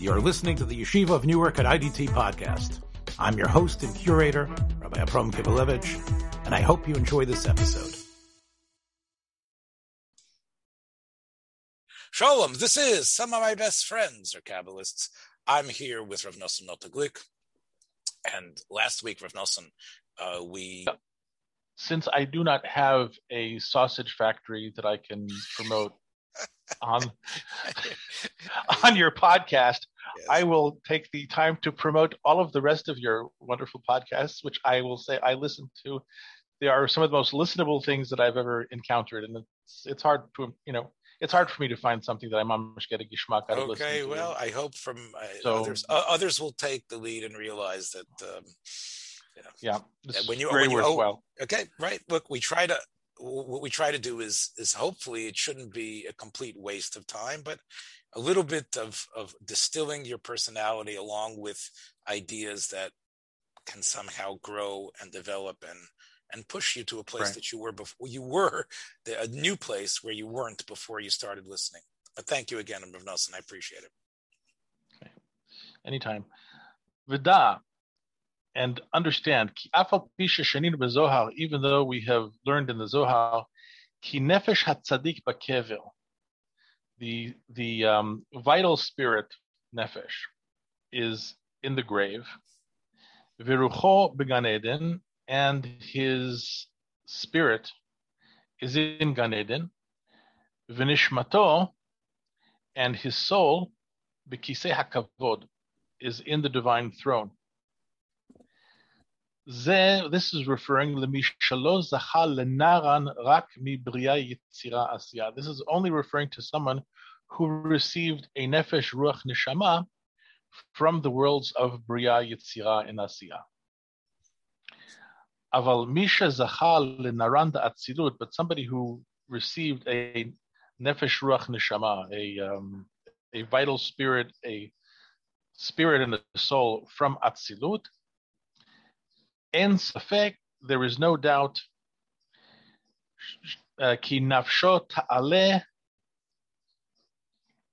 You're listening to the Yeshiva of Newark at IDT podcast. I'm your host and curator, Rabbi Abram Kibalevich, and I hope you enjoy this episode. Shalom, this is some of my best friends are Kabbalists. I'm here with Rav Nosson Notaglik. And last week, Rav Nosson, uh, we. Since I do not have a sausage factory that I can promote on on your podcast, yes. I will take the time to promote all of the rest of your wonderful podcasts, which I will say I listen to. They are some of the most listenable things that I've ever encountered, and it's it's hard to you know it's hard for me to find something that I'm mamish get a gishmak out of Okay, well, I hope from uh, so, others uh, others will take the lead and realize that. Um, you know, yeah, when you, very when you, worthwhile. Oh, okay, right. Look, we try to what we try to do is is hopefully it shouldn't be a complete waste of time, but a little bit of of distilling your personality along with ideas that can somehow grow and develop and and push you to a place right. that you were before you were the, a new place where you weren't before you started listening. But thank you again, Rav Nosson. I appreciate it. Okay. Anytime. Vida, and understand, even though we have learned in the Zohar, ki nefesh hatzadik bakevel, the the um, vital spirit nefesh is in the grave. Virucho began Eden, and his spirit is in Gan Eden. Vinishmato, and his soul, bekisei hakavod, is in the divine throne. This is referring This is only referring to someone who received a nefesh ruach neshama from the worlds of bria, yitzira, and asiya. Aval misha zachal lenaranda atzilut, but somebody who received a nefesh ruach neshama, a um, a vital spirit, a spirit and a soul from atzilut, En safek, there is no doubt. Uh, Nafsho ta'aleh,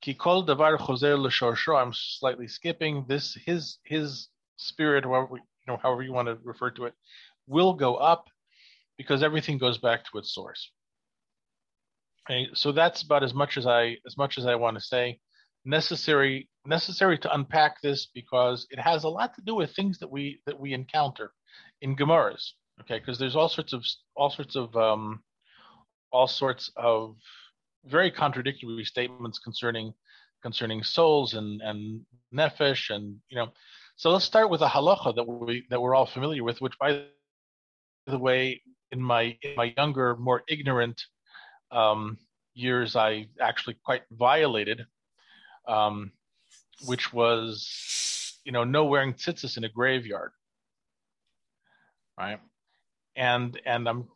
ki kol davar chozer l'shorsho. I'm slightly skipping this. His his spirit, however you know, however you want to refer to it, will go up because everything goes back to its source. Okay, so that's about as much as I as much as I want to say. Necessary necessary to unpack this because it has a lot to do with things that we that we encounter in Gemaras, okay, because there's all sorts of all sorts of um, all sorts of very contradictory statements concerning concerning souls and and nefesh and you know. So let's start with a halacha that we that we're all familiar with, which by the way, in my in my younger, more ignorant um, years, I actually quite violated, um, which was you know no wearing tzitzis in a graveyard right? And and I'm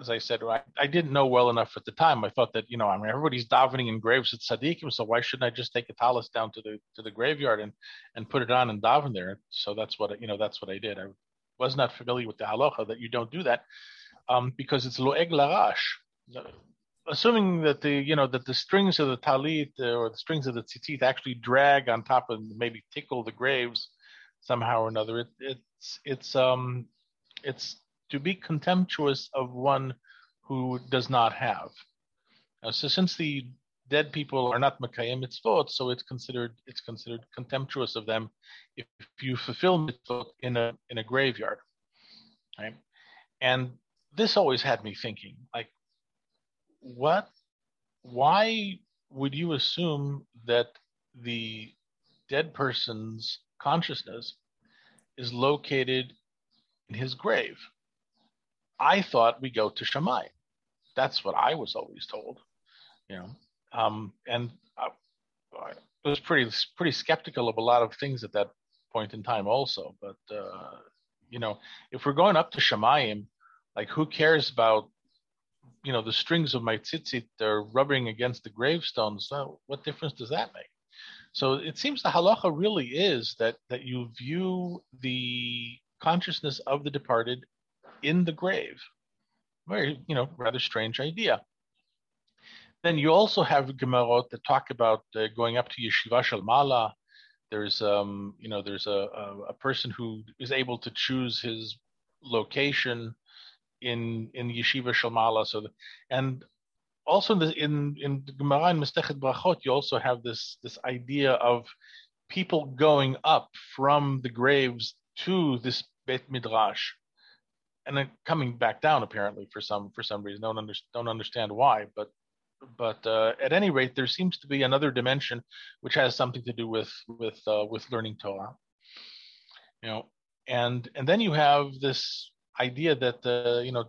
as I said, I, I didn't know well enough at the time. I thought that you know, I mean, everybody's davening in graves at tzaddikim, so why shouldn't I just take a talis down to the to the graveyard and and put it on and daven there? So that's what you know, that's what I did. I was not familiar with the halacha that you don't do that um, because it's loeg larash. Assuming that the you know that the strings of the talit uh, or the strings of the tzitzit actually drag on top and maybe tickle the graves somehow or another, it, it's it's um it's to be contemptuous of one who does not have. Uh, so since the dead people are not Makayim mitzvot, so it's considered it's considered contemptuous of them if, if you fulfill mitzvot in a in a graveyard. Right? And this always had me thinking, like, what why would you assume that the dead person's consciousness is located in his grave. I thought we go to Shamayim. That's what I was always told, you know. Um, and I, I, was pretty pretty skeptical of a lot of things at that point in time, also. But uh, you know, if we're going up to Shamayim, like who cares about you know the strings of my tzitzit they're rubbing against the gravestones? So what difference does that make? So it seems the halacha really is that that you view the consciousness of the departed in the grave. Very, you know, rather strange idea. Then you also have Gemarot that talk about uh, going up to Yeshiva Shel Mala, there's um, you know there's a, a, a person who is able to choose his location in in yeshiva shalmala. So the, and also in the, in in Gemara and Masechet Brachot, you also have this this idea of people going up from the graves to this Beit Midrash, and then coming back down apparently for some for some reason. Don't under, don't understand why, but but uh, at any rate, there seems to be another dimension which has something to do with with uh, with learning Torah. You know, and and then you have this idea that uh, you know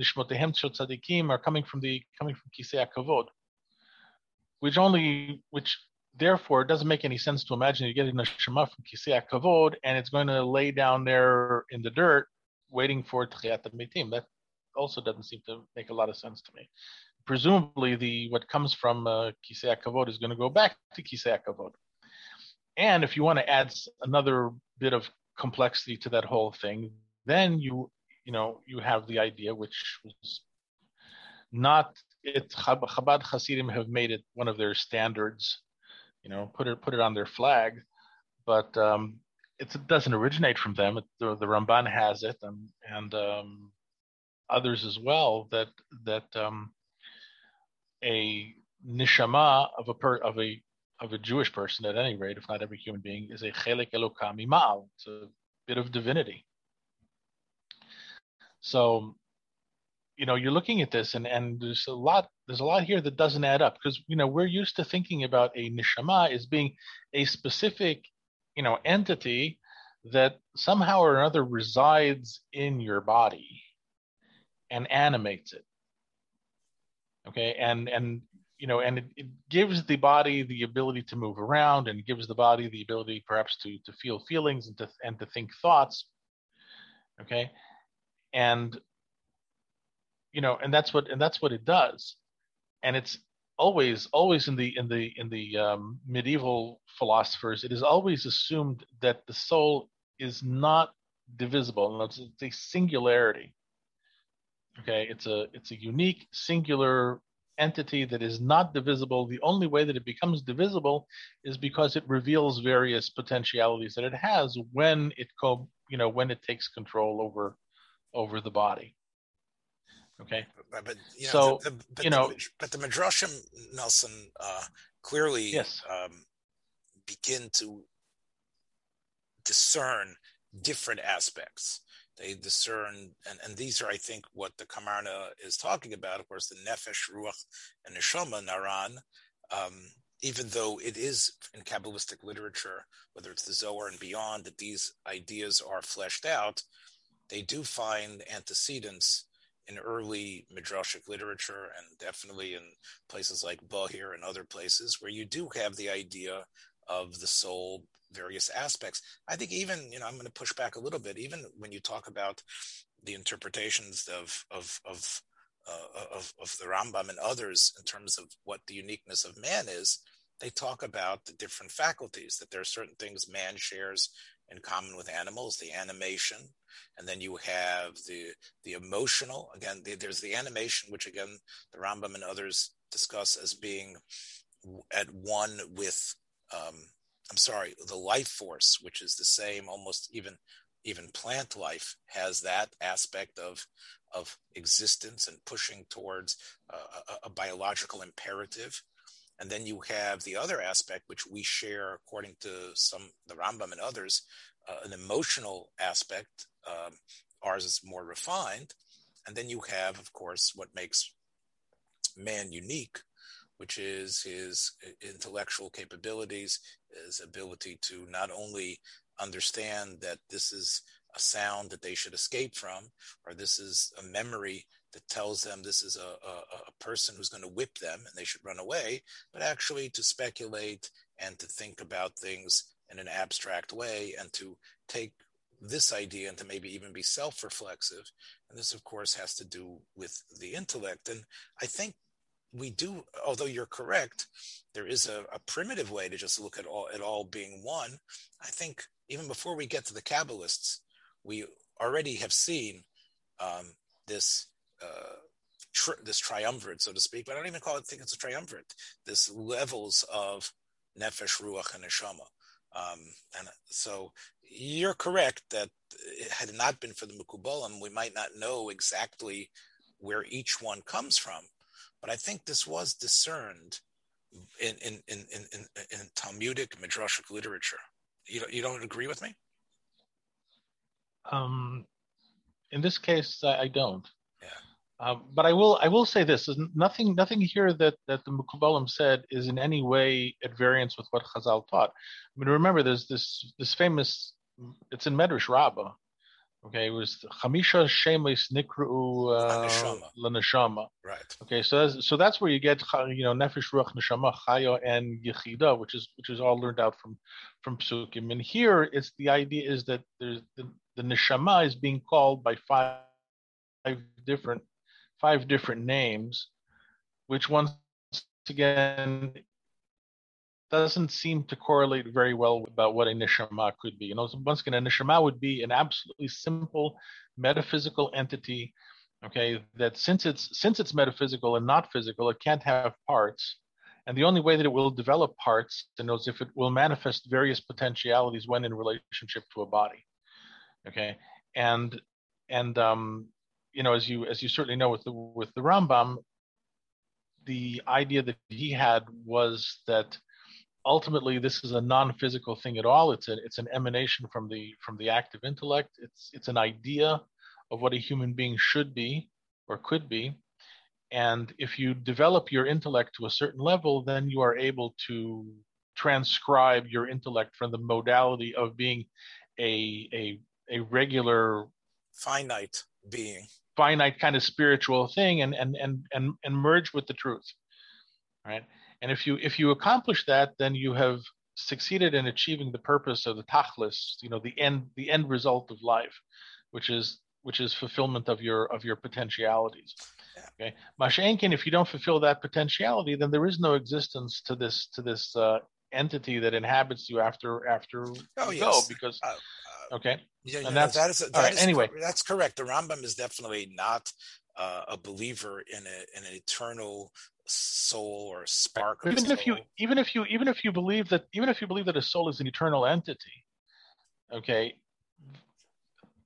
nishmotehem tzadikim are coming from the coming from kisei kavod, which only which therefore it doesn't make any sense to imagine you get a neshama from kisei kavod and it's going to lay down there in the dirt waiting for tchiyat metim. That also doesn't seem to make a lot of sense to me presumably the what comes from uh, Kavod is going to go back to Kisei Kavod. And if you want to add another bit of complexity to that whole thing, then you you know you have the idea which was not it Chabad Hasidim have made it one of their standards, you know, put it put it on their flag, but um, it doesn't originate from them. It, the, the Ramban has it, and and um, others as well that that um, a nishama of a per, of a of a Jewish person at any rate, if not every human being, is a chelik elokami ma'al. It's a bit of divinity. So, you know, you're looking at this, and and there's a lot there's a lot here that doesn't add up because you know we're used to thinking about a nishama as being a specific, you know, entity that somehow or another resides in your body and animates it. Okay? And and you know and it, it, gives the body the ability to move around and gives the body the ability perhaps to to feel feelings and to and to think thoughts. Okay? And you know and that's what and that's what it does and it's always always in the in the in the um, medieval philosophers it is always assumed that the soul is not divisible it's, it's a singularity Okay, it's a it's a unique singular entity that is not divisible. The only way that it becomes divisible is because it reveals various potentialities that it has when it co you know when it takes control over over the body. Okay. But, but you know, so the, the, but you know, the, but the Midrashim Nosson uh, clearly yes. um, begin to discern different aspects they discern, and, and these are, I think, what the Kamarna is talking about. Of course, the Nefesh, Ruach, and Neshama, Naran, um, even though it is in Kabbalistic literature, whether it's the Zohar and beyond, that these ideas are fleshed out, they do find antecedents in early midrashic literature and definitely in places like Bahir and other places where you do have the idea of the soul various aspects. I think even, you know, I'm going to push back a little bit, even when you talk about the interpretations of, of, of, uh, of, of the Rambam and others in terms of what the uniqueness of man is, they talk about the different faculties, that there are certain things man shares in common with animals, the animation, and then you have the the emotional. Again, the, there's the animation, which again the Rambam and others discuss as being at one with um, I'm sorry, the life force, which is the same, almost even even plant life has that aspect of of existence and pushing towards a, a, biological imperative. And then you have the other aspect, which we share, according to some the Rambam and others, uh, an emotional aspect. Um, ours is more refined. And then you have, of course, what makes man unique, which is his intellectual capabilities, his ability to not only understand that this is a sound that they should escape from, or this is a memory that tells them this is a, a, a person who's going to whip them and they should run away, but actually to speculate and to think about things in an abstract way and to take this idea and to maybe even be self reflexive. And this, of course, has to do with the intellect. And I think we do, although you're correct, there is a, a, primitive way to just look at all at all being one. I think even before we get to the Kabbalists, we already have seen um, this tri- this triumvirate, so to speak. But I don't even call it think it's a triumvirate. This levels of nefesh, ruach, and neshama. Um, and so you're correct that it had not been for the Mukubalim, we might not know exactly where each one comes from. But I think this was discerned in in in in, in, in Talmudic midrashic literature. You don't, you don't agree with me? Um, in this case, I don't. Um, but I will I will say this: is nothing nothing here that that the Mukubalim said is in any way at variance with what Chazal taught. I mean, remember, there's this this famous. It's in Medrash Rabbah. Okay, it was Chamisha Shemis Nikru uh, Laneshama. Right. Okay, so that's, so that's where you get you know Nefesh Ruach Neshama Chaya and Yechida, which is which is all learned out from from Psukim. And here, it's the idea is that there's the, the Neshama is being called by five different five different names, which once again doesn't seem to correlate very well about what a neshama could be. You know, once again, a neshama would be an absolutely simple metaphysical entity. Okay, that since it's since it's metaphysical and not physical, it can't have parts. And the only way that it will develop parts is if it will manifest various potentialities when in relationship to a body. Okay, and and um, you know, as you as you certainly know with the with the Rambam, the idea that he had was that ultimately this is a non-physical thing at all. It's a, it's an emanation from the from the active intellect. It's it's an idea of what a human being should be or could be. And if you develop your intellect to a certain level then you are able to transcribe your intellect from the modality of being a a a regular finite being finite kind of spiritual thing and and and and, and merge with the truth right and if you if you accomplish that, then you have succeeded in achieving the purpose of the tachlis, you know, the end the end result of life, which is which is fulfillment of your of your potentialities. Okay, Mashenkin, if you don't fulfill that potentiality, then there is no existence to this to this uh, entity that inhabits you after after oh, you yes. go because uh, okay. Yeah, and that's, that is, that right, is anyway. that's correct. The rambam is definitely not uh, a believer in a in an eternal soul or spark even if you even if you even if you believe that even if you believe that a soul is an eternal entity okay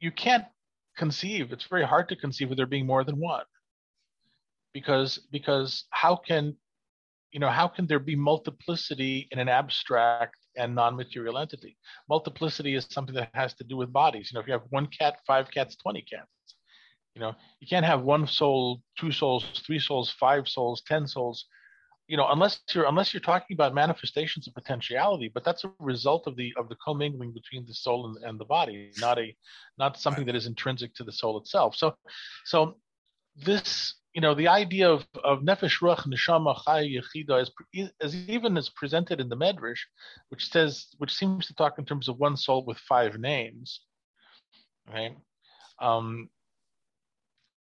you can't conceive. It's very hard to conceive of there being more than one. Because because how can you know how can there be multiplicity in an abstract and non-material entity multiplicity is something that has to do with bodies you know if you have one cat five cats 20 cats you know, you can't have one soul, two souls, three souls, five souls, ten souls. You know, unless you're unless you're talking about manifestations of potentiality, but that's a result of the of the commingling between the soul and, and the body, not a not something that is intrinsic to the soul itself. So, so this you know the idea of of nefesh ruach neshama chay yechida is, is even as presented in the medrash, which says which seems to talk in terms of one soul with five names, right? Um,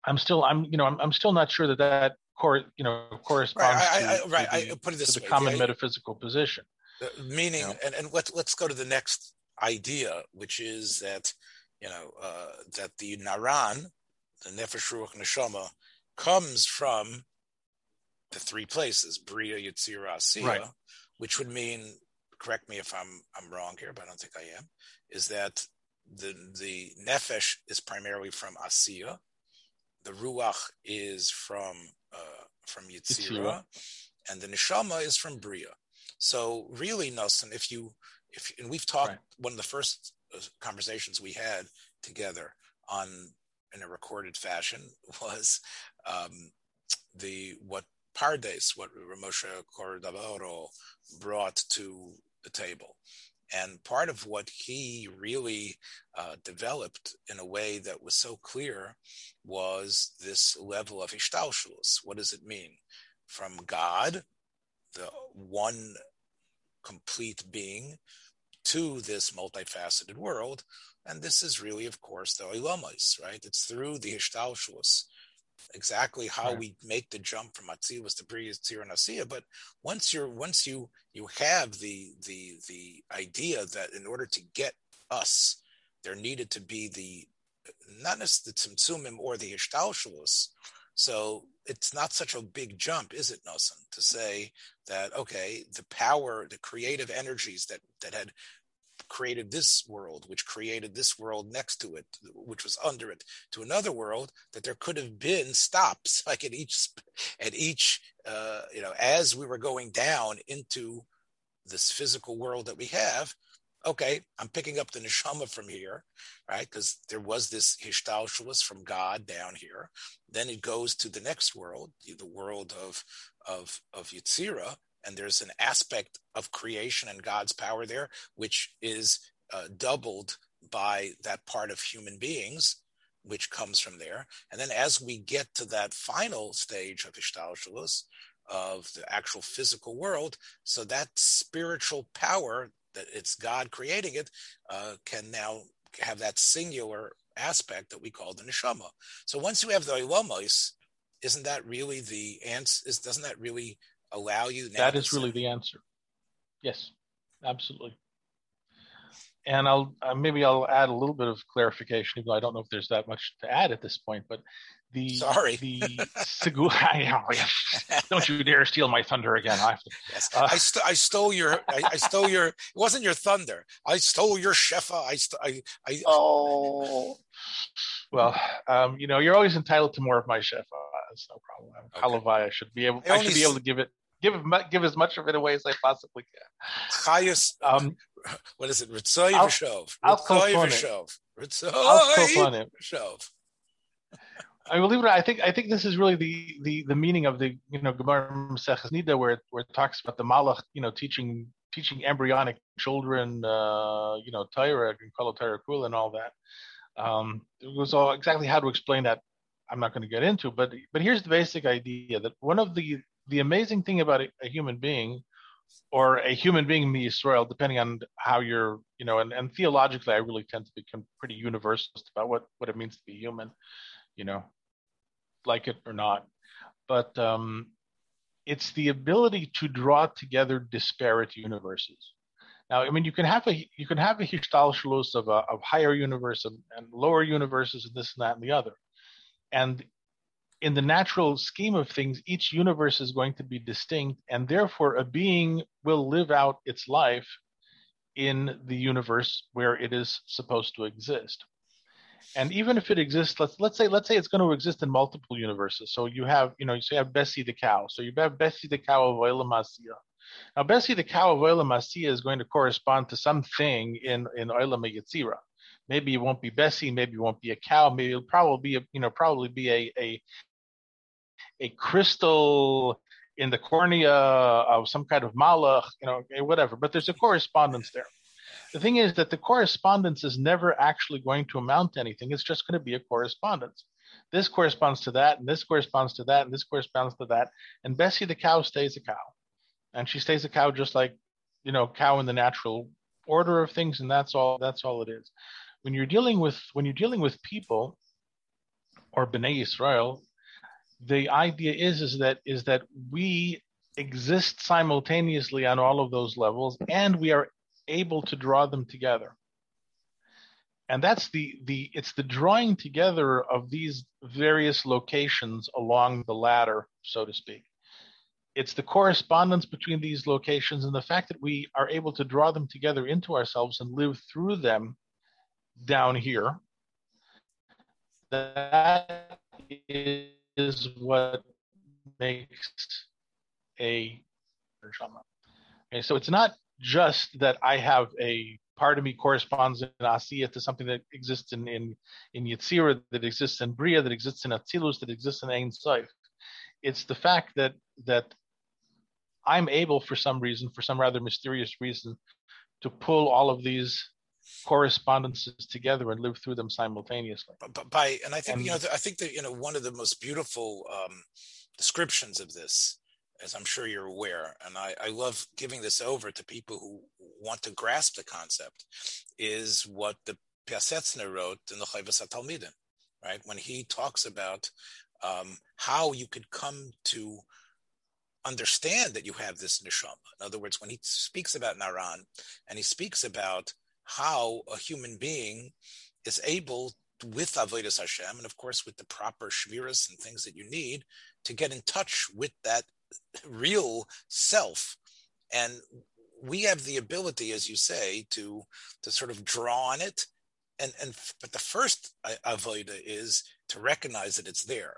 I'm still I'm you know I'm, I'm still not sure that that cor- you know corresponds right, I, I, to, right. to the, put it this to the common metaphysical position. meaning, you know? and, and let's let's go to the next idea, which is that you know uh, that the naran, the nefesh ruach neshama, comes from the three places bria, yitzira, asiya, Right. which would mean, correct me if I'm I'm wrong here, but I don't think I am, is that the the nefesh is primarily from asiya, the ruach is from uh, from Yitzira, and the neshama is from Bria. So really, Nosson, if you if and we've talked Right. one of the first uh, conversations we had together on in a recorded fashion was um, the what Pardes, what Ramosha Cordovero brought to the table. And part of what he really uh, developed in a way that was so clear was this level of Ishtalshalos. What does it mean? From God, the one complete being, to this multifaceted world. And this is really, of course, the Oilamos, right? It's through the Ishtalshalos exactly how we make the jump from Atzilus to and Asiya. But once you're once you you have the the the idea that in order to get us, there needed to be the not necessarily the Tzimtzumim or the Ishtalshalos, So it's not such a big jump, is it, Nosson, to say that okay, the power, the creative energies that that had created this world, which created this world next to it, which was under it, to another world, that there could have been stops, like at each, at each, uh, you know, as we were going down into this physical world that we have. Okay, I'm picking up the neshama from here, right? Because there was this hishtalshalis from God down here. Then it goes to the next world, the world of of of Yitzira, and there's an aspect of creation and God's power there, which is uh, doubled by that part of human beings, which comes from there. And then as we get to that final stage of Ishtalshalus, of the actual physical world, so that spiritual power that it's God creating it uh, can now have that singular aspect that we call the neshama. So once you have the ilamos, isn't that really the answer? Is doesn't that really allow you that is really the answer. Yes absolutely. And i'll uh, maybe i'll add a little bit of clarification even though i don't know if there's that much to add at this point but the sorry. the don't you dare steal my thunder again. I to, yes. Uh, I, st- I stole your I, I, stole your it wasn't your thunder. I stole your shefa. I st- I, I oh. Well um, you know you're always entitled to more of my shefa. That's no problem. Okay. Halavai, I should be able I, I should be able to give it give give as much of it away as I possibly can. Chayus, um, what is it? Ritzoy v'shov. Ritzoy v'shov. Ritzoy v'shov. I believe it. I think I think this is really the the the meaning of the you know Gemara Maseches Nida, where it, where it talks about the Malach, you know, teaching teaching embryonic children, uh, you know, Torah and Kol Torah Kul and all that. Um, it was all exactly how to explain that. I'm not going to get into, but but here's the basic idea that one of the the amazing thing about a, a human being or a human being in the Israel, depending on how you're, you know, and, and theologically, I really tend to become pretty universalist about what, what it means to be human, you know, like it or not. But um, it's the ability to draw together disparate universes. Now, I mean, you can have a you can have a hishtalshalus of a of higher universe and, and lower universes and this and that and the other, and in the natural scheme of things, each universe is going to be distinct, and therefore a being will live out its life in the universe where it is supposed to exist. And even if it exists, let's let's say let's say it's going to exist in multiple universes. So you have, you know, you have Bessie the cow. So you have Bessie the cow of Oila Masia. Now Bessie the cow of Oila Masia is going to correspond to something in in Oila Yetzira. Maybe it won't be Bessie, maybe it won't be a cow, maybe it'll probably be a, you know probably be a a a crystal in the cornea of some kind of malach, you know, eh, whatever. But there's a correspondence there. The thing is that the correspondence is never actually going to amount to anything. It's just going to be a correspondence. This corresponds to that, and this corresponds to that, and this corresponds to that. And Bessie the cow stays a cow, and she stays a cow just like, you know, cow in the natural order of things, and that's all. That's all it is. When you're dealing with when you're dealing with people, or Bnei Israel, the idea is is that is that we exist simultaneously on all of those levels and we are able to draw them together. And that's the the it's the drawing together of these various locations along the ladder so to speak. It's the correspondence between these locations and the fact that we are able to draw them together into ourselves and live through them down here. That is is what makes a Okay, so it's not just that I have a part of me corresponds in Asiya to something that exists in in, in Yetzirah, that exists in Bria, that exists in Atzilus, that exists in Ein Sof. It's the fact that that I'm able, for some reason, for some rather mysterious reason, to pull all of these correspondences together and live through them simultaneously. But by and I think and, you know I think that you know one of the most beautiful um, descriptions of this, as I'm sure you're aware, and I, I love giving this over to people who want to grasp the concept, is what the Piasetzner wrote in the Chovas HaTalmidim, right? When he talks about um, how you could come to understand that you have this neshama. In other words, when he speaks about Naran and he speaks about how a human being is able with Avodas Hashem, and of course with the proper shmiras and things that you need to get in touch with that real self. And we have the ability, as you say, to to sort of draw on it. And and but the first uh, avoda is to recognize that it's there,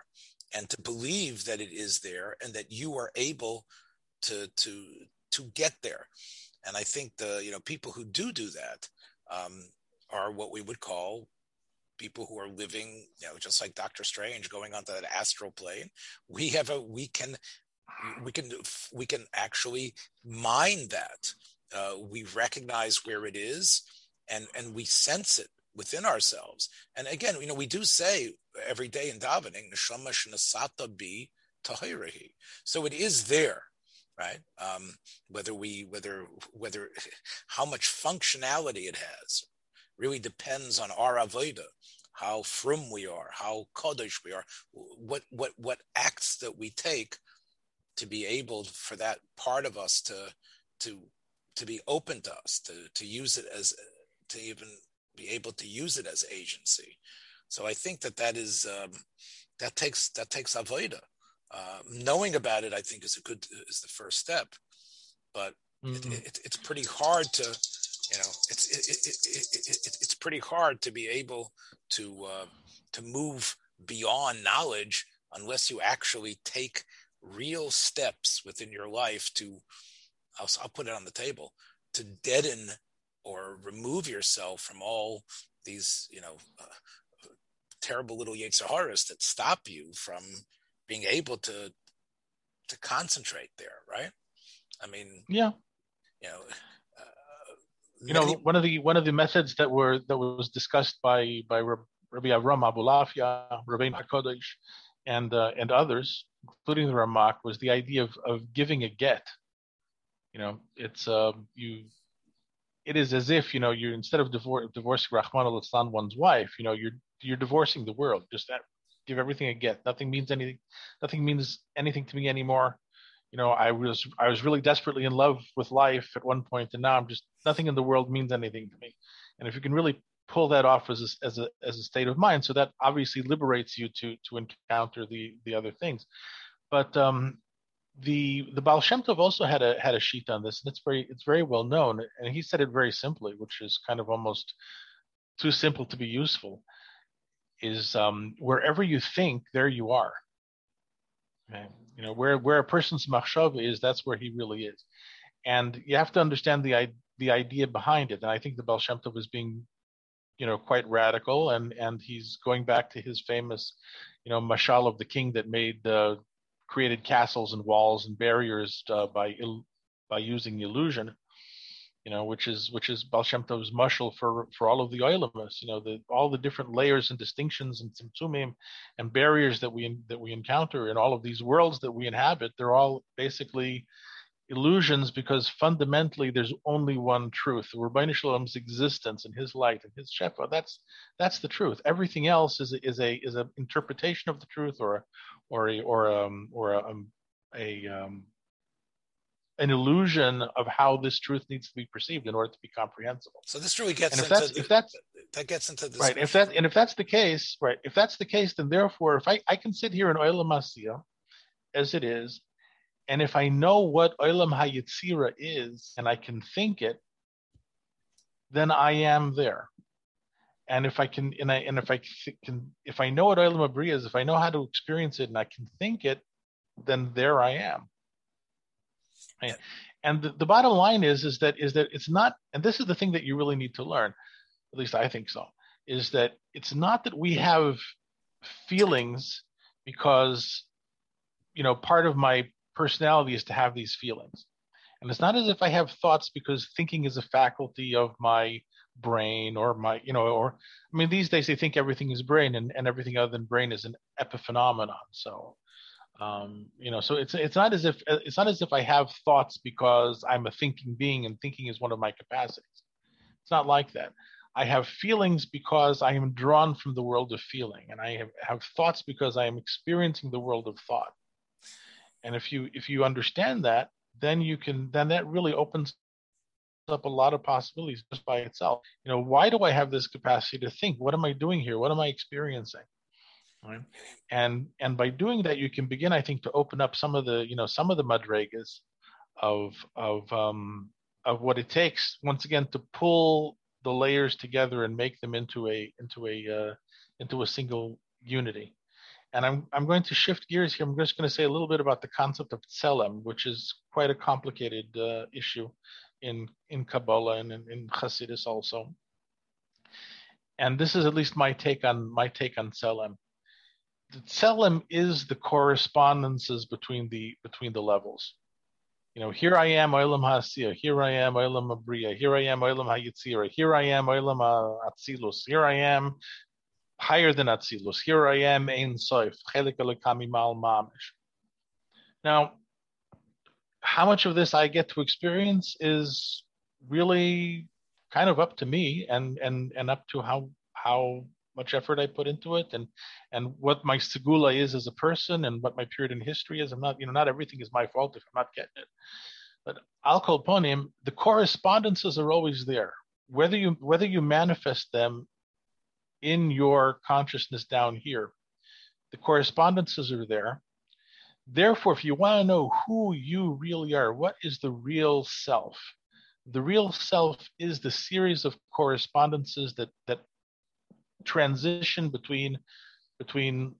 and to believe that it is there, and that you are able to to to get there. And I think the you know people who do do that um, are what we would call people who are living, you know, just like Doctor Strange going onto that astral plane. We have a we can we can we can actually mine that. Uh, we recognize where it is, and and we sense it within ourselves. And again, you know, we do say every day in davening, "Neshama shnasata bi tahirahi." So it is there right? Um, whether we, whether, whether, how much functionality it has really depends on our avoda, how frum we are, how kodesh we are, what, what, what acts that we take to be able for that part of us to, to, to be open to us, to, to use it as, to even be able to use it as agency. So I think that that is, um, that takes, that takes avoda uh, knowing about it, I think, is a good is the first step. But mm-hmm. it, it, it's pretty hard to, you know, it's it, it's pretty hard to be able to uh, to move beyond knowledge unless you actually take real steps within your life to. I'll, I'll put it on the table to deaden or remove yourself from all these, you know, uh, terrible little Yetzer that stop you from being able to to concentrate there, right? I mean, yeah, you know, uh, you know, one of the one of the methods that were that was discussed by by Rabbi Avram Abulafia, Rabbi Hakodesh, and uh, and others, including the Ramak, was the idea of of giving a get. You know, it's uh, you. It is as if you know you're instead of divor- divorcing Rahman al one's wife, you know, you're you're divorcing the world. Just that give everything a get. Nothing means anything. Nothing means anything to me anymore. You know, I was I was really desperately in love with life at one point, and now I'm just nothing in the world means anything to me. And if you can really pull that off as a, as a as a state of mind, so that obviously liberates you to to encounter the the other things. But um, the the Baal Shem Tov also had a had a sheet on this, and it's very it's very well known, and he said it very simply, which is kind of almost too simple to be useful is um, wherever you think, there you are. Okay? You know, where where a person's machshav is, that's where he really is. And you have to understand the the idea behind it. And I think the Baal Shem Tov was being, you know, quite radical, and and he's going back to his famous, you know, mashal of the king that made the, created castles and walls and barriers uh, by by using illusion you know, which is which is Baal Shem Tov's mushal for for all of the oilimus, you know, the all the different layers and distinctions and tzimtzumim and barriers that we that we encounter in all of these worlds that we inhabit. They're all basically illusions because fundamentally there's only one truth. Ribbono Shel Olam's existence and his light and his shefa. That's that's the truth. Everything else is a, is a is an interpretation of the truth or or a or um or a, um, a um, an illusion of how this truth needs to be perceived in order to be comprehensible. So this really gets and if into that's, if that's that gets into this right. If that and if that's the case, right? If that's the case, then therefore, if I I can sit here in Olam Asiya as it is, and if I know what Olam Hayitzira is, and I can think it, then I am there. And if I can, and I and if I can, if I know what Olam Abriya is, if I know how to experience it, and I can think it, then there I am. Right? And the, the bottom line is is that is that it's not, and this is the thing that you really need to learn, at least I think so, is that it's not that we have feelings because you know part of my personality is to have these feelings. And it's not as if I have thoughts because thinking is a faculty of my brain or my, you know, or I mean, these days they think everything is brain and, and everything other than brain is an epiphenomenon. So um, you know so it's it's not as if it's not as if i have thoughts because i'm a thinking being and thinking is one of my capacities it's not like that i have feelings because i am drawn from the world of feeling and i have, have thoughts because i am experiencing the world of thought and if you if you understand that then you can then that really opens up a lot of possibilities just by itself. You know, why do I have this capacity to think? What am I doing here? What am I experiencing? Right. And and by doing that, you can begin, I think, to open up some of the, you know, some of the madrigas of of um, of what it takes once again to pull the layers together and make them into a into a uh, into a single unity. And I'm I'm going to shift gears here. I'm just going to say a little bit about the concept of tselem, which is quite a complicated uh, issue in in Kabbalah and in, in Hasidus also. And this is at least my take on my take on tselem. The tselem is the correspondences between the between the levels. You know, here I am, Olam Hasiya. Here I am, Olam Abriya. Here I am, Olam Hayitzira. Here I am, Olam Atzilus. Here I am, higher than Atzilus. Here I am, Ein Soif. Chelik Elikami Mal Mamish. Now, how much of this I get to experience is really kind of up to me and and and up to how how much effort I put into it and and what my segula is as a person and what my period in history is. I'm not, you know, not everything is my fault if I'm not getting it. But al kolponim, the correspondences are always there. Whether you whether you manifest them in your consciousness down here, the correspondences are there. Therefore, if you want to know who you really are, what is the real self? The real self is the series of correspondences that that transition between between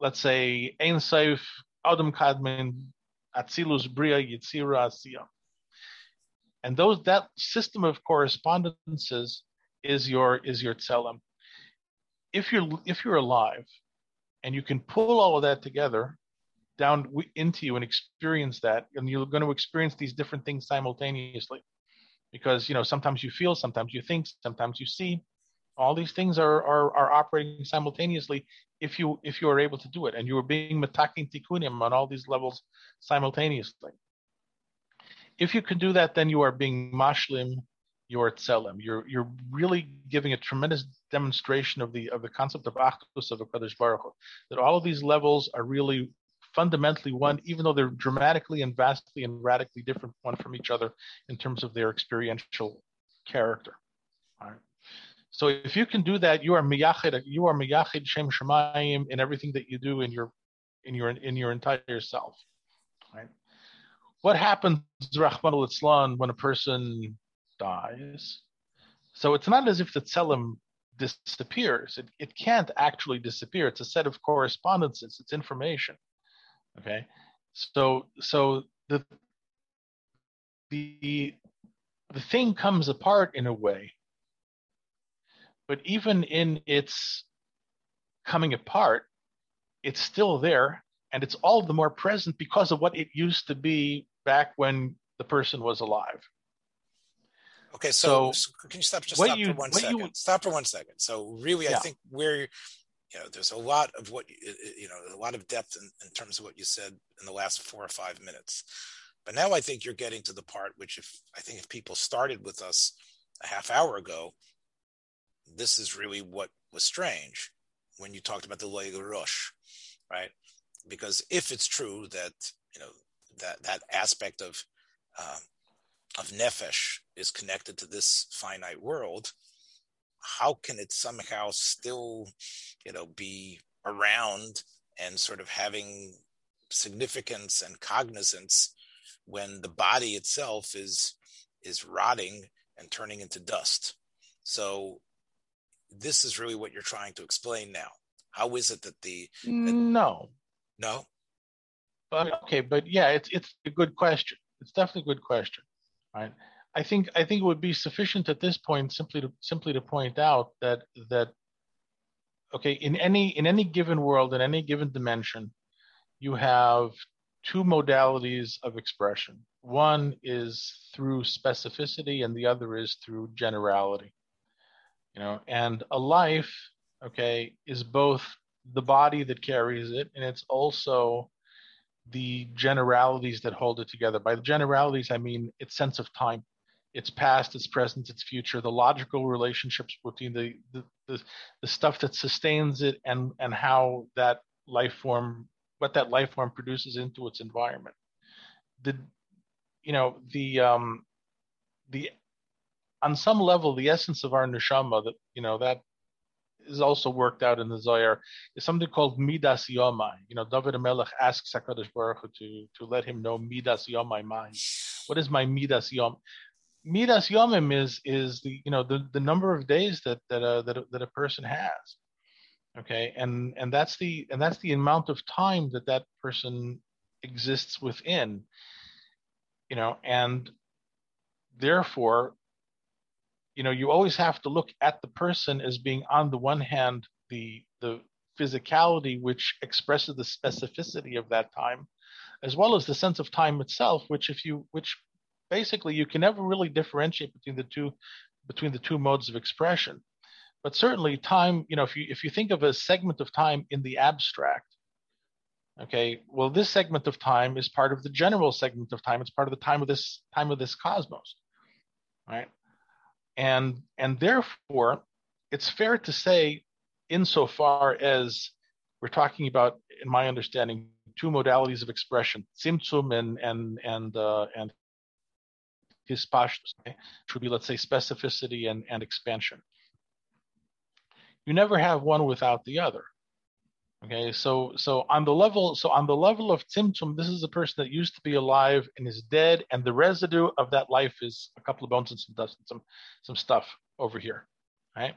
let's say Ein Seif, Adam Kadmon, Atzilus Bria, Yitzira Asiya. And those that system of correspondences is your is your tselem. If you're if you're alive and you can pull all of that together down into you and experience that, and you're going to experience these different things simultaneously. Because you know, sometimes you feel, sometimes you think, sometimes you see, all these things are, are, are operating simultaneously if you if you are able to do it and you are being metakin tikkunim on all these levels simultaneously. If you can do that, then you are being mashlim your tselem. You're you're really giving a tremendous demonstration of the of the concept of achdus of Hakadosh Baruch Hu, that all of these levels are really fundamentally one, even though they're dramatically and vastly and radically different one from each other in terms of their experiential character. So if you can do that, you are miyachid, you are miyachid shem shemayim in everything that you do in your in your in your entire self. Right? What happens, Rahman al when a person dies? So it's not as if the tselem disappears. It, it can't actually disappear. It's a set of correspondences. It's information. Okay. So so the the the thing comes apart in a way but even in its coming apart, it's still there and it's all the more present because of what it used to be back when the person was alive. Okay, so, so can you stop just stop you, for one second? You, stop for one second. So really, yeah. I think we're, you know, there's a lot of what uh, uh, you know, a lot of depth in, in terms of what you said in the last four or five minutes. But now I think you're getting to the part which, if I think if people started with us a half hour ago, this is really what was strange when you talked about the Loy Rosh, right? Because if it's true that you know that that aspect of um, of nefesh is connected to this finite world, how can it somehow still, you know, be around and sort of having significance and cognizance when the body itself is is rotting and turning into dust? So this is really what you're trying to explain now. How is it that the that, no. No? But okay but yeah it's it's a good question. It's definitely a good question right? I think I think it would be sufficient at this point simply to simply to point out that that okay in any in any given world in any given dimension you have two modalities of expression. One is through specificity and the other is through generality you know and a life okay is both the body that carries it and it's also the generalities that hold it together. By the generalities i mean its sense of time its past its present its future the logical relationships between the the, the, the stuff that sustains it and and how that life form what that life form produces into its environment. The you know the um the on some level the essence of our neshama that you know that is also worked out in the Zohar is something called Midas Yomai. You know, David Melech asks Hakadosh Baruch Hu to to let him know Midas Yomai mind. What is my Midas Yom? Midas Yomim is is the you know the, the number of days that that a, that a, that a person has. Okay, and and that's the and that's the amount of time that that person exists within. You know, and therefore you know you always have to look at the person as being on the one hand the the physicality which expresses the specificity of that time as well as the sense of time itself which if you which basically you can never really differentiate between the two between the two modes of expression. But certainly time you know if you if you think of a segment of time in the abstract okay well this segment of time is part of the general segment of time. It's part of the time of this time of this cosmos right and and therefore it's fair to say insofar as we're talking about in my understanding two modalities of expression tzimtzum and and and uh, and hispashtus okay? which would be let's say specificity and, and expansion you never have one without the other Okay, so so on the level so on the level of Tzimtzum, this is a person that used to be alive and is dead, and the residue of that life is a couple of bones and some dust and some some stuff over here, right?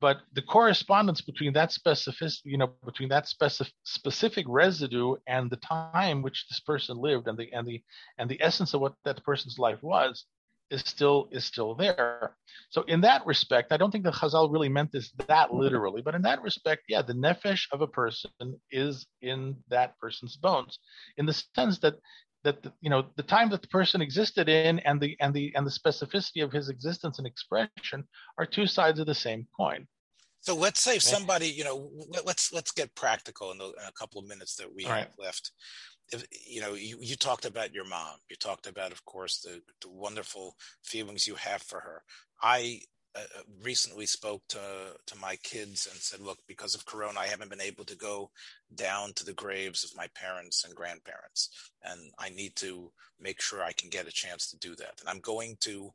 But the correspondence between that specific, you know, between that specific specific residue and the time which this person lived and the and the and the essence of what that person's life was is still is still there. So in that respect, I don't think the Chazal really meant this that literally, but in that respect, yeah, the nefesh of a person is in that person's bones, in the sense that that the, you know the time that the person existed in and the and the and the specificity of his existence and expression are two sides of the same coin. So let's say somebody, you know, let's let's get practical in, the, in a couple of minutes that we have left if, you know, you, you talked about your mom. You talked about, of course, the, the wonderful feelings you have for her. I uh, uh, recently spoke to to my kids and said, "Look, because of Corona, I haven't been able to go down to the graves of my parents and grandparents, and I need to make sure I can get a chance to do that. And I'm going to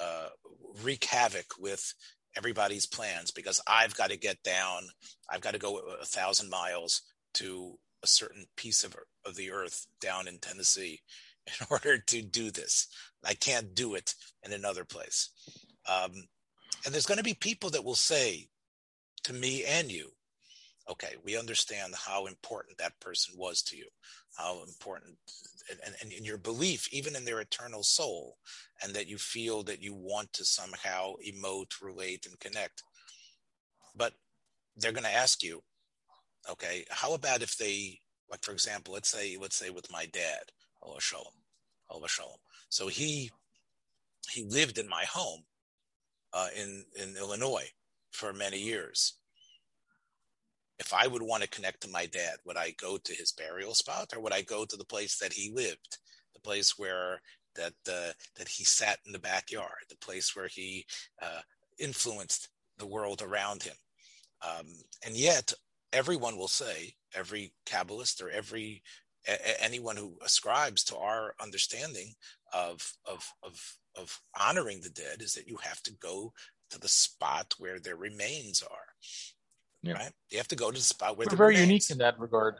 uh, wreak havoc with." everybody's plans because I've got to get down. I've got to go a thousand miles to a certain piece of, of the earth down in Tennessee in order to do this. I can't do it in another place. Um, and there's going to be people that will say to me and you, okay, we understand how important that person was to you, how important, and, and, and your belief, even in their eternal soul, and that you feel that you want to somehow emote, relate, and connect. But they're going to ask you, Okay, how about if they, like for example, let's say let's say with my dad, Allah Shalom, Allah Shalom. So he he lived in my home uh, in in Illinois for many years. If I would want to connect to my dad, would I go to his burial spot or would I go to the place that he lived, the place where that uh, that he sat in the backyard, the place where he uh, influenced the world around him? Um, and yet, everyone will say, every Kabbalist or every a, anyone who ascribes to our understanding of, of of of honoring the dead is that you have to go to the spot where their remains are. Yeah. Right? You have to go to the spot where we're very remains. unique in that regard.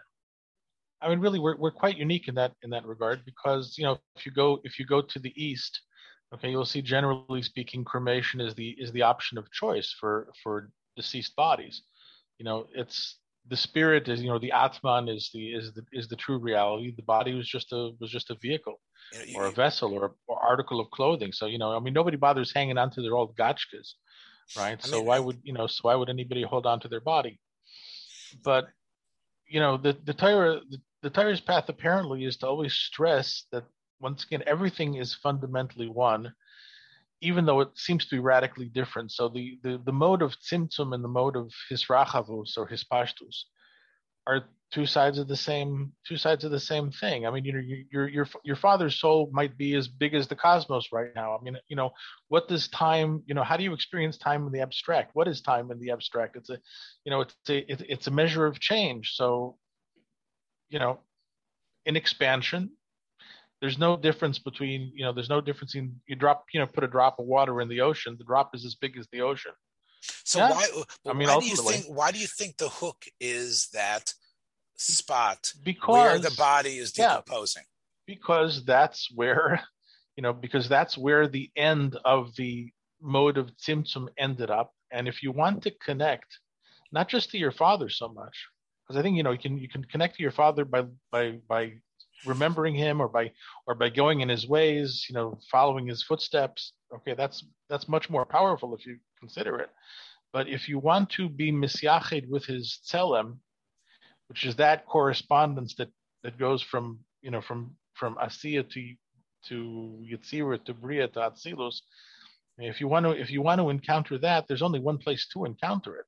I mean, really, we're we're quite unique in that in that regard because you know if you go if you go to the east, okay, you'll see generally speaking, cremation is the is the option of choice for for deceased bodies. You know, it's the spirit is you know the atman is the is the is the true reality. The body was just a was just a vehicle you know, or a vessel or, or article of clothing. So you know i mean nobody bothers hanging on to their old gotchkas right? I so mean, why would you know so why would anybody hold on to their body? But you know the the Torah the, the Torah's path apparently is to always stress that once again everything is fundamentally one even though it seems to be radically different. So the, the, the mode of tzimtzum and the mode of hisrachavus or hispashtus are two sides of the same two sides of the same thing. I mean, you know, your your your father's soul might be as big as the cosmos right now. I mean, you know, what does time? You know, how do you experience time in the abstract? What is time in the abstract? It's a, you know, it's a it's a measure of change. So, you know, in expansion, there's no difference between you know there's no difference in you drop you know put a drop of water in the ocean the drop is as big as the ocean. So yeah. why i mean why do you think why do you think the hook is that spot because where the body is decomposing? Yeah, because that's where you know because that's where the end of the mode of tzimtzum ended up. And if you want to connect not just to your father so much because i think you know you can you can connect to your father by by by remembering him or by or by going in his ways you know following his footsteps okay that's that's much more powerful if you consider it. But if you want to be misyached with his tselem which is that correspondence that that goes from you know from from asiya to to yitzira to bria to atzilus if you want to if you want to encounter that there's only one place to encounter it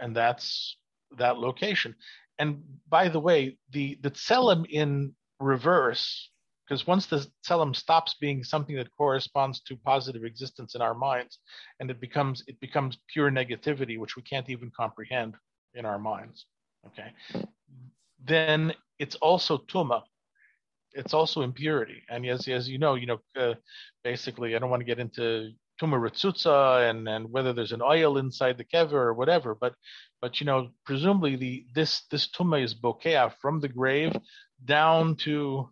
and that's that location. And by the way, the the tselem in reverse because once the tselem stops being something that corresponds to positive existence in our minds and it becomes it becomes pure negativity which we can't even comprehend in our minds okay? Then it's also tuma it's also impurity. And as, as you know you know uh, basically i don't want to get into tuma ritzutza and and whether there's an oil inside the kever or whatever but but you know presumably the this this tuma is bokeh from the grave down to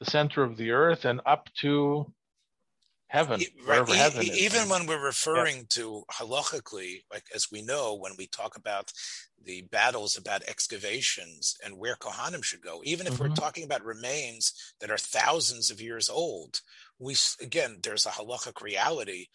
the center of the earth and up to heaven, right. heaven e- even when we're referring yeah. to halachically, like as we know, when we talk about the battles about excavations and where Kohanim should go, even if mm-hmm. we're talking about remains that are thousands of years old, we again there's a halachic reality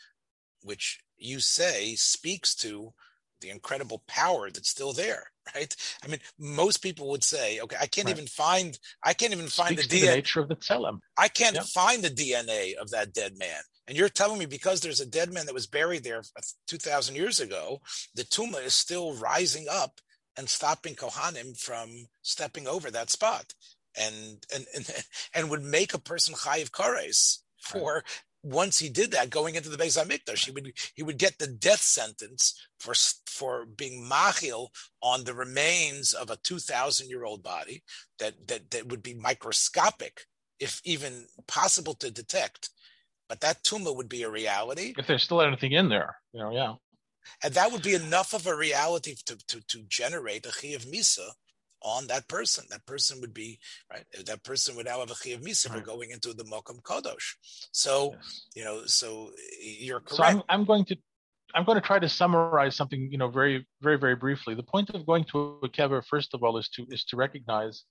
which you say speaks to the incredible power that's still there right i mean most people would say okay i can't right. even find i can't even find the, DNA, the nature of the tselem i can't yep. find the dna of that dead man and you're telling me because there's a dead man that was buried there 2000 years ago the tuma is still rising up and stopping kohanim from stepping over that spot and and and, and would make a person chayiv kares for right once he did that, going into the Beis Hamikdash, he would he would get the death sentence for for being machil on the remains of a two thousand year old body that that that would be microscopic, if even possible to detect. But that tuma would be a reality. If there's still anything in there, you know, yeah. And that would be enough of a reality to to, to generate a chiyav misa on that person. That person would be right. That person would now have a chiyav misa right. for going into the mokum kadosh. So yes. you know, so you're correct. So I'm, I'm going to I'm going to try to summarize something, you know, very, very, very briefly. The point of going to a kever, first of all, is to is to recognize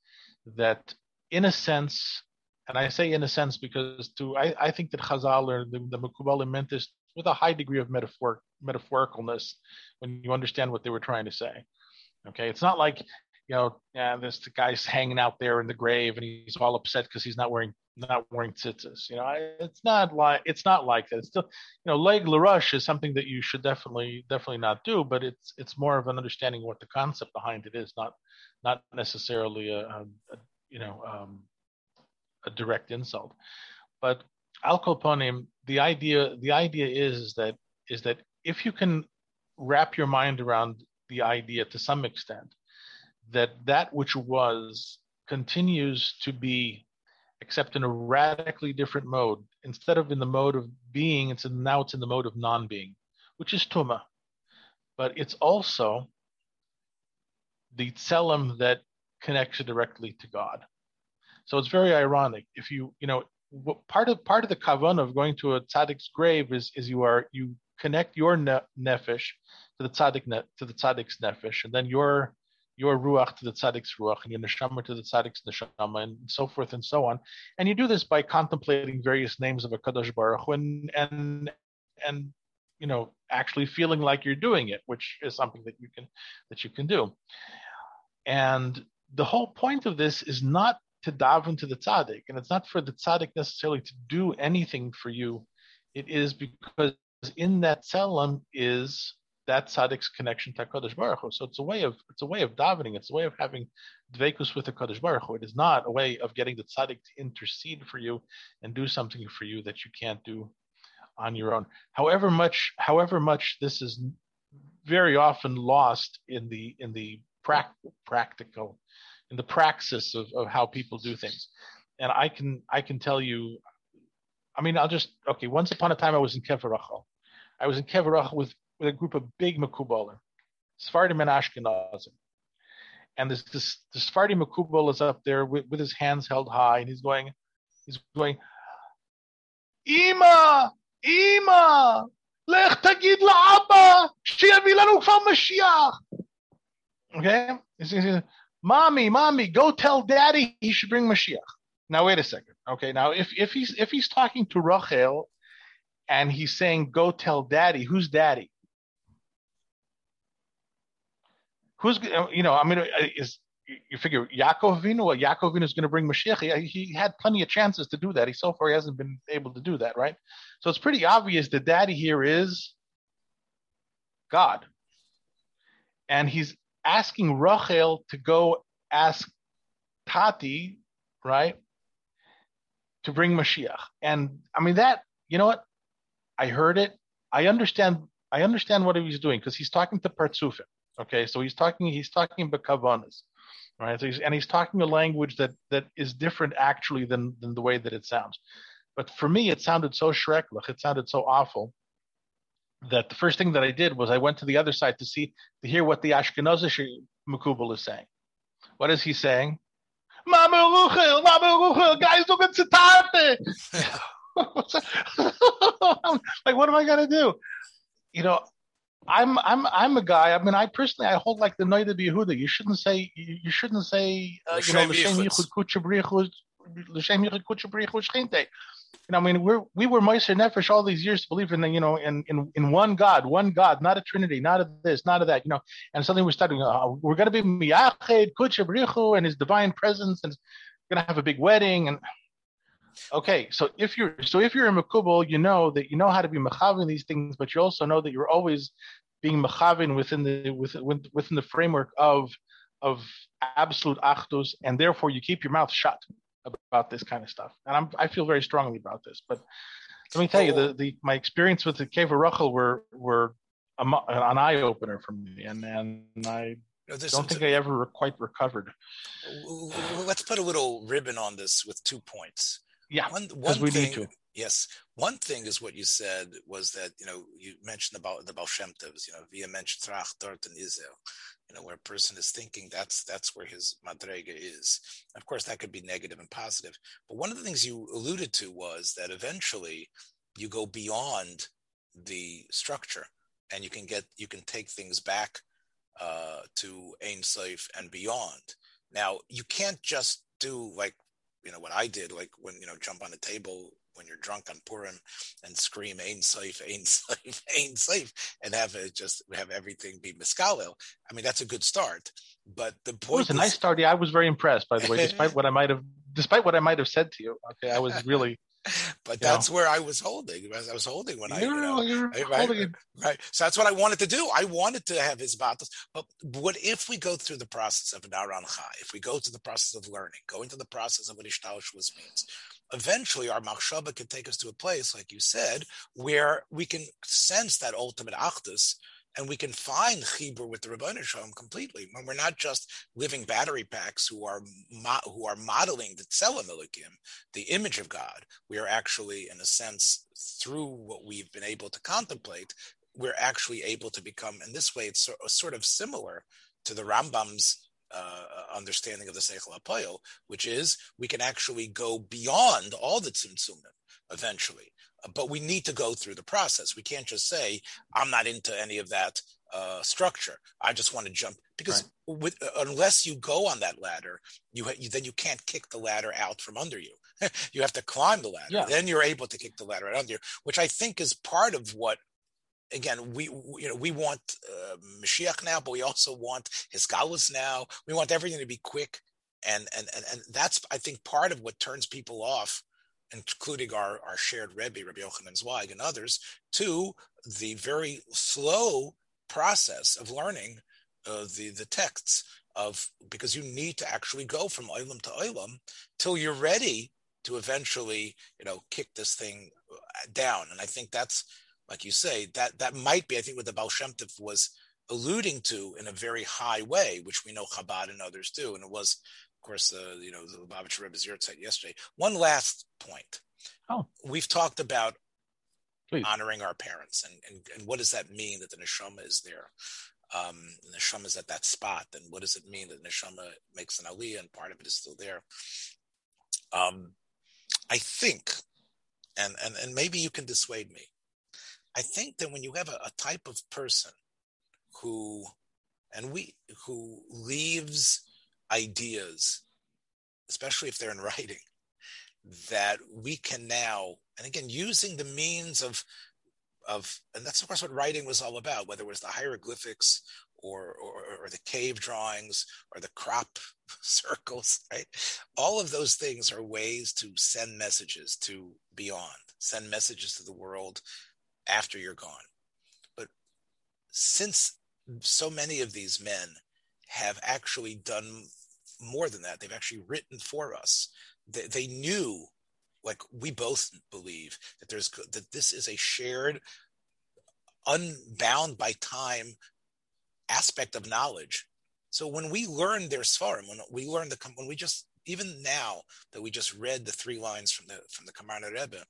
that, in a sense, and I say in a sense because to I, I think that Chazal or the, the Mekubalim meant this with a high degree of metaphor metaphoricalness when you understand what they were trying to say. Okay, it's not like you know, yeah, this guy's hanging out there in the grave and he's all upset because he's not wearing not wearing tzitzis. You know, it's not like it's not like that. It's still, you know, loeg larash is something that you should definitely definitely not do, but it's it's more of an understanding what the concept behind it is, not not necessarily a, a, a you know um, a direct insult. But al kolponim, the idea the idea is, is that is that if you can wrap your mind around the idea to some extent that that which was continues to be except in a radically different mode. Instead of in the mode of being it's in, now it's in the mode of non-being which is tuma. But it's also the tselem that connects you directly to god. So it's very ironic. If you you know part of part of the kavan of going to a tzaddik's grave is is you are you connect your ne- nefesh to the tzaddik ne- to the tzaddik's nefesh and then your your ruach to the tzaddik's ruach and your neshama to the tzaddik's neshama and so forth and so on. And you do this by contemplating various names of a kadosh baruch Hu and and and you know actually feeling like you're doing it, which is something that you can that you can do. And the whole point of this is not to daven to the tzaddik, and it's not for the tzaddik necessarily to do anything for you. It is because in that tzelem is that tzaddik's connection to Hakadosh Baruch Hu. So it's a way of it's a way of davening. It's a way of having dvekus with Hakadosh Baruch Hu. It is not a way of getting the tzaddik to intercede for you and do something for you that you can't do on your own. However much, however much this is very often lost in the in the pra- practical in the praxis of, of how people do things. and I can I can tell you, I mean, I'll just okay. Once upon a time, I was in Kever Rachel. I was in Kever Rachel with with a group of big Makubalim, Sephardim and Ashkenazim. And this this the Sephardi Makubal is up there with, with his hands held high, and he's going, he's going, Ima, Ima, לך תגיד לאבא שיביא לנו כבר משיח. Okay? Mommy, mommy, go tell daddy he should bring Mashiach. Now wait a second. Okay, now if, if he's if he's talking to Rachel and he's saying go tell daddy, who's daddy? Who's uh, you know, I mean uh, uh, is you figure Yaakov well, Yaakov is going to bring Mashiach. He, had plenty of chances to do that. He so far he hasn't been able to do that, right? So it's pretty obvious that Daddy here is God, and he's asking Rachel to go ask Tati, right, to bring Mashiach. And I mean that, you know what? I heard it. I understand. I understand what he was doing because he's talking to Partsufim. Okay, so he's talking. He's talking about kavanas right? So he's, and he's talking a language that that is different actually than than the way that it sounds. But for me, it sounded so shrecklich, it sounded so awful that the first thing that I did was I went to the other side to see to hear what the Ashkenazish Makubal is saying. What is he saying? Mama Ruchel, Mama Ruchel, guys, look at like, what am I gonna do? You know, I'm I'm I'm a guy. I mean, I personally I hold like the Noda BiYehuda. You shouldn't say you, you shouldn't say uh, you know l'shem yichud kutchabrichus l'shem yichud kutchabrichus shchinte. You know, I mean, we're we were Meiser Nefesh all these years to believe in the, you know in, in in one God, one God, not a Trinity, not of this, not of that. You know, and suddenly we're starting. Uh, we're going to be miyached kutchabrichu and His divine presence, and we're going to have a big wedding and Okay, so if you're so if you're a makubal, you know that you know how to be machavin these things, but you also know that you're always being machavin within the within within the framework of of absolute achdus, and therefore you keep your mouth shut about this kind of stuff. And I'm I feel very strongly about this. But let me tell you, the, the my experience with the cave of Rachel were were a, an eye opener for me, and and I don't think I ever quite recovered. Let's put a little ribbon on this with two points. Yeah, one, one we thing, need to. Yes, one thing is what you said was that you know you mentioned about the Baal Shem you know, via mentioned Trach, Dort, and Israel, you know, where a person is thinking that's that's where his madrega is. Of course, that could be negative and positive, but one of the things you alluded to was that eventually you go beyond the structure, and you can get you can take things back uh, to Ein Sof and beyond. Now, you can't just do like you know what I did, like when you know jump on a table when you're drunk on Purim and scream "Ein Sof, Ein Sof, Ein Sof," and have it just have everything be miskalil. I mean, that's a good start. But the point it was a nice start. Yeah, I was very impressed, by the way, despite what I might have, despite what I might have said to you. Okay, I was really but that's where I was holding. I was holding when I, you know, right, right, right, So that's what I wanted to do. I wanted to have his battles. But what if we go through the process of an Aran Chai, if we go through the process of learning, going through the process of what Ishtalshus means, eventually our machshava can take us to a place, like you said, where we can sense that ultimate achdus and we can find chibur with the Ribbono Shel Olam completely. When we're not just living battery packs who are mo- who are modeling the Tselem Elokim, the image of God, we are actually, in a sense, through what we've been able to contemplate, we're actually able to become. In this way, it's sort of similar to the Rambam's uh, understanding of the Seichel HaPoyel, which is we can actually go beyond all the Tzimtzumim eventually but we need to go through the process. We can't just say, I'm not into any of that uh, structure. I just want to jump because right. with, uh, unless you go on that ladder, you, you, then you can't kick the ladder out from under you. you have to climb the ladder. Yeah. Then you're able to kick the ladder out under you, which I think is part of what. Again, we you know we want uh, Mashiach now, but we also want his galus now. We want everything to be quick, and and and and that's I think part of what turns people off including our, our shared Rebbe, Rabbi Yochanan Zweig, and others, to the very slow process of learning uh, the, the texts of because you need to actually go from olam to olam till you're ready to eventually you know kick this thing uh, down. And i think that's like you say that that might be i think what the Baal Shem Tov was alluding to in a very high way which we know Chabad and others do. And it was course, uh, you know, the Lubavitcher Rebbe said yesterday. One last point. Oh. We've talked about Please. honoring our parents and, and, and what does that mean that the neshama is there? Um, the neshama is at that spot. And what does it mean that neshama makes an aliyah and part of it is still there? Um, I think, and, and, and maybe you can dissuade me. I think that when you have a, a type of person who, and we, who leaves ideas, especially if they're in writing, that we can now, and again, using the means of of, and that's of course what writing was all about, whether it was the hieroglyphics or, or, or the cave drawings or the crop circles, right? All of those things are ways to send messages to beyond, send messages to the world after you're gone. But since so many of these men have actually done more than that. They've actually written for us. They, they knew, like we both believe, that there's that this is a shared, unbound by time aspect of knowledge. So when we learn their svarim, when we learn the when we just even now that we just read the three lines from the from the Kamarna Rebbe,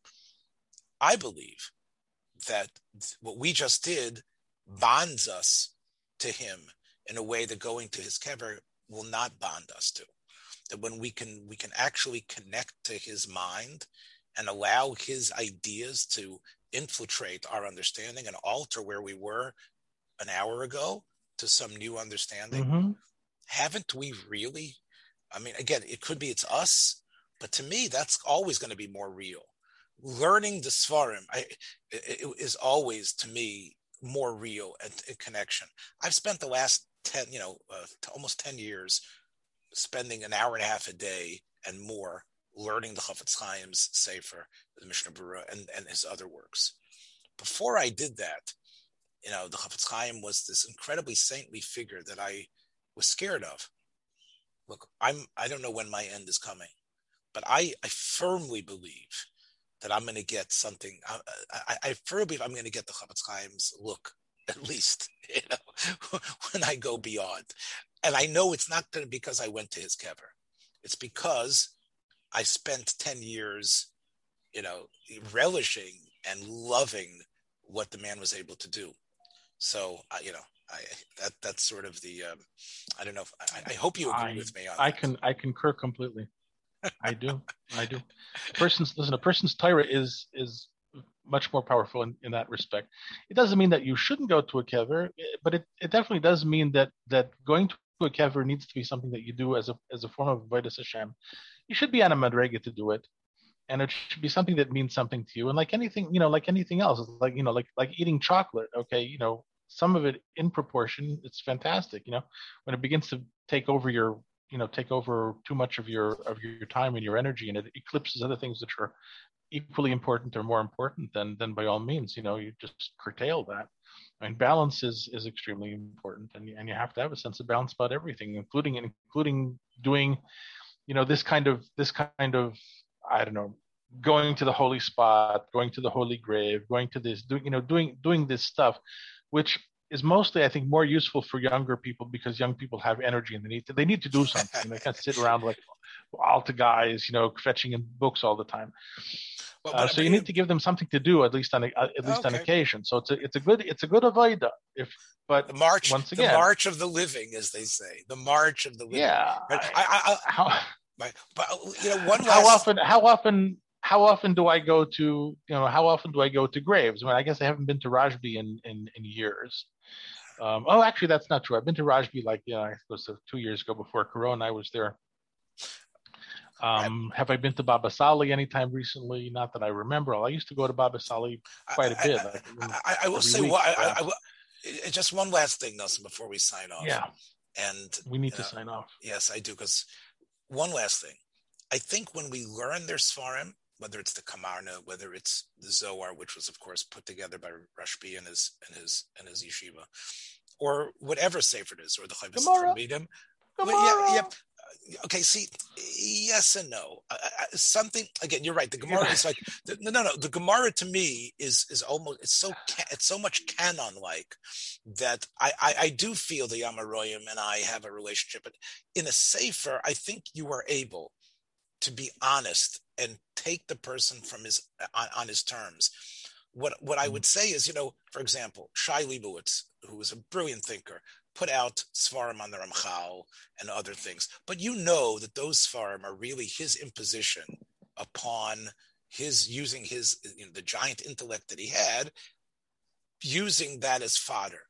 I believe that what we just did bonds us to him in a way that going to his kever will not bond us to. That when we can we can actually connect to his mind and allow his ideas to infiltrate our understanding and alter where we were an hour ago to some new understanding. Mm-hmm. Haven't we really? I mean, again, it could be it's us, but to me, that's always going to be more real. Learning the Svarim I, it, it is always, to me, more real a, connection. I've spent the last 10, you know, uh, almost 10 years spending an hour and a half a day and more learning the Chafetz Chaim's Sefer, the Mishnah Berurah, and, and his other works. Before I did that, you know, the Chafetz Chaim was this incredibly saintly figure that I was scared of. Look, I'm I don't know when my end is coming, but I, I firmly believe that I'm going to get something. I, I, I firmly believe I'm going to get the Chafetz Chaim's look at least, you know, when I go beyond. And I know it's not going to because I went to his kever. It's because I spent 10 years, you know, relishing and loving what the man was able to do. So, uh, you know, I, that that's sort of the, um, I don't know. If, I, I, hope you agree I, with me on I that. can, I concur completely. I do. I do. Person's, listen, a person's Torah is, is much more powerful in, in that respect. It doesn't mean that you shouldn't go to a kever, eh, but it, it definitely does mean that that going to a kever needs to be something that you do as a as a form of avodas Hashem. You should be on a madrega to do it, and it should be something that means something to you. And like anything, you know, like anything else, like you know, like like eating chocolate. Okay, you know, some of it in proportion, it's fantastic. You know, when it begins to take over your you know take over too much of your of your time and your energy and it eclipses other things that are equally important or more important, then then by all means, you know, you just curtail that. I mean, balance is is extremely important, and and you have to have a sense of balance about everything, including including doing, you know, this kind of this kind of I don't know, going to the holy spot, going to the holy grave, going to this, doing you know, doing doing this stuff, which is mostly, I think, more useful for younger people because young people have energy and they need to they need to do something. they can't sit around like alta guys, you know, fetching in books all the time. Well, uh, so you need to give them something to do at least on a, at least okay. on occasion. So it's a it's a good it's a good avoida. If but the march once again, the march of the living, as they say, the march of the living. Yeah. But I, I, I, how, but, but you know, one last... how often how often how often do I go to you know how often do I go to graves? I mean, I guess I haven't been to Rashbi in in, in years. Um, oh, actually, that's not true. I've been to Rashbi like you know, it was two years ago before Corona. I was there um, have I been to Baba Sali anytime recently? Not that I remember. I used to go to Baba Sali quite a bit. I, like, I, I will say, week, well, I, just one last thing, Nosson, before we sign off. Yeah. And we need to know, sign off. Yes, I do. Because one last thing, I think when we learn their Svarim, whether it's the Kamarna, whether it's the Zohar, which was of course put together by Rashbi and his and his and his yeshiva, or whatever sefer it is, or the Chovos Talmidim. Yeah, yeah, okay, see, yes and no. Uh, something again. You're right. The Gemara is like the, no, no, no. The Gemara to me is is almost it's so it's so much canon like that. I, I, I do feel the Amoraim and I have a relationship, but in a sefer, I think you are able to be honest and take the person from his on, on his terms. What what I mm-hmm. would say is, you know, for example, Shai Leibowitz, who was a brilliant thinker, put out Svarim on the Ramchal and other things. But you know that those Svarim are really his imposition upon his using his you know, the giant intellect that he had, using that as fodder.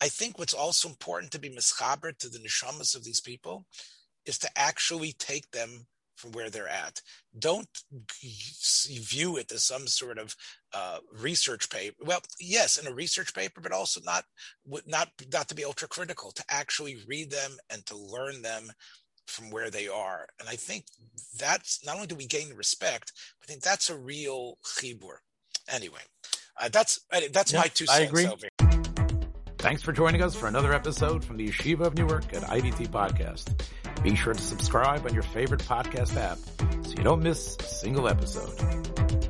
I think what's also important to be mischaber to the neshamas of these people is to actually take them from where they're at. Don't view it as some sort of uh, research paper. Well, yes, in a research paper, but also not not not to be ultra critical. To actually read them and to learn them from where they are. And I think that's not only do we gain respect, I think that's a real chibur. Anyway, uh, that's that's my two cents. I agree. Over. Thanks for joining us for another episode from the Yeshiva of Newark at IDT Podcast. Be sure to subscribe on your favorite podcast app so you don't miss a single episode.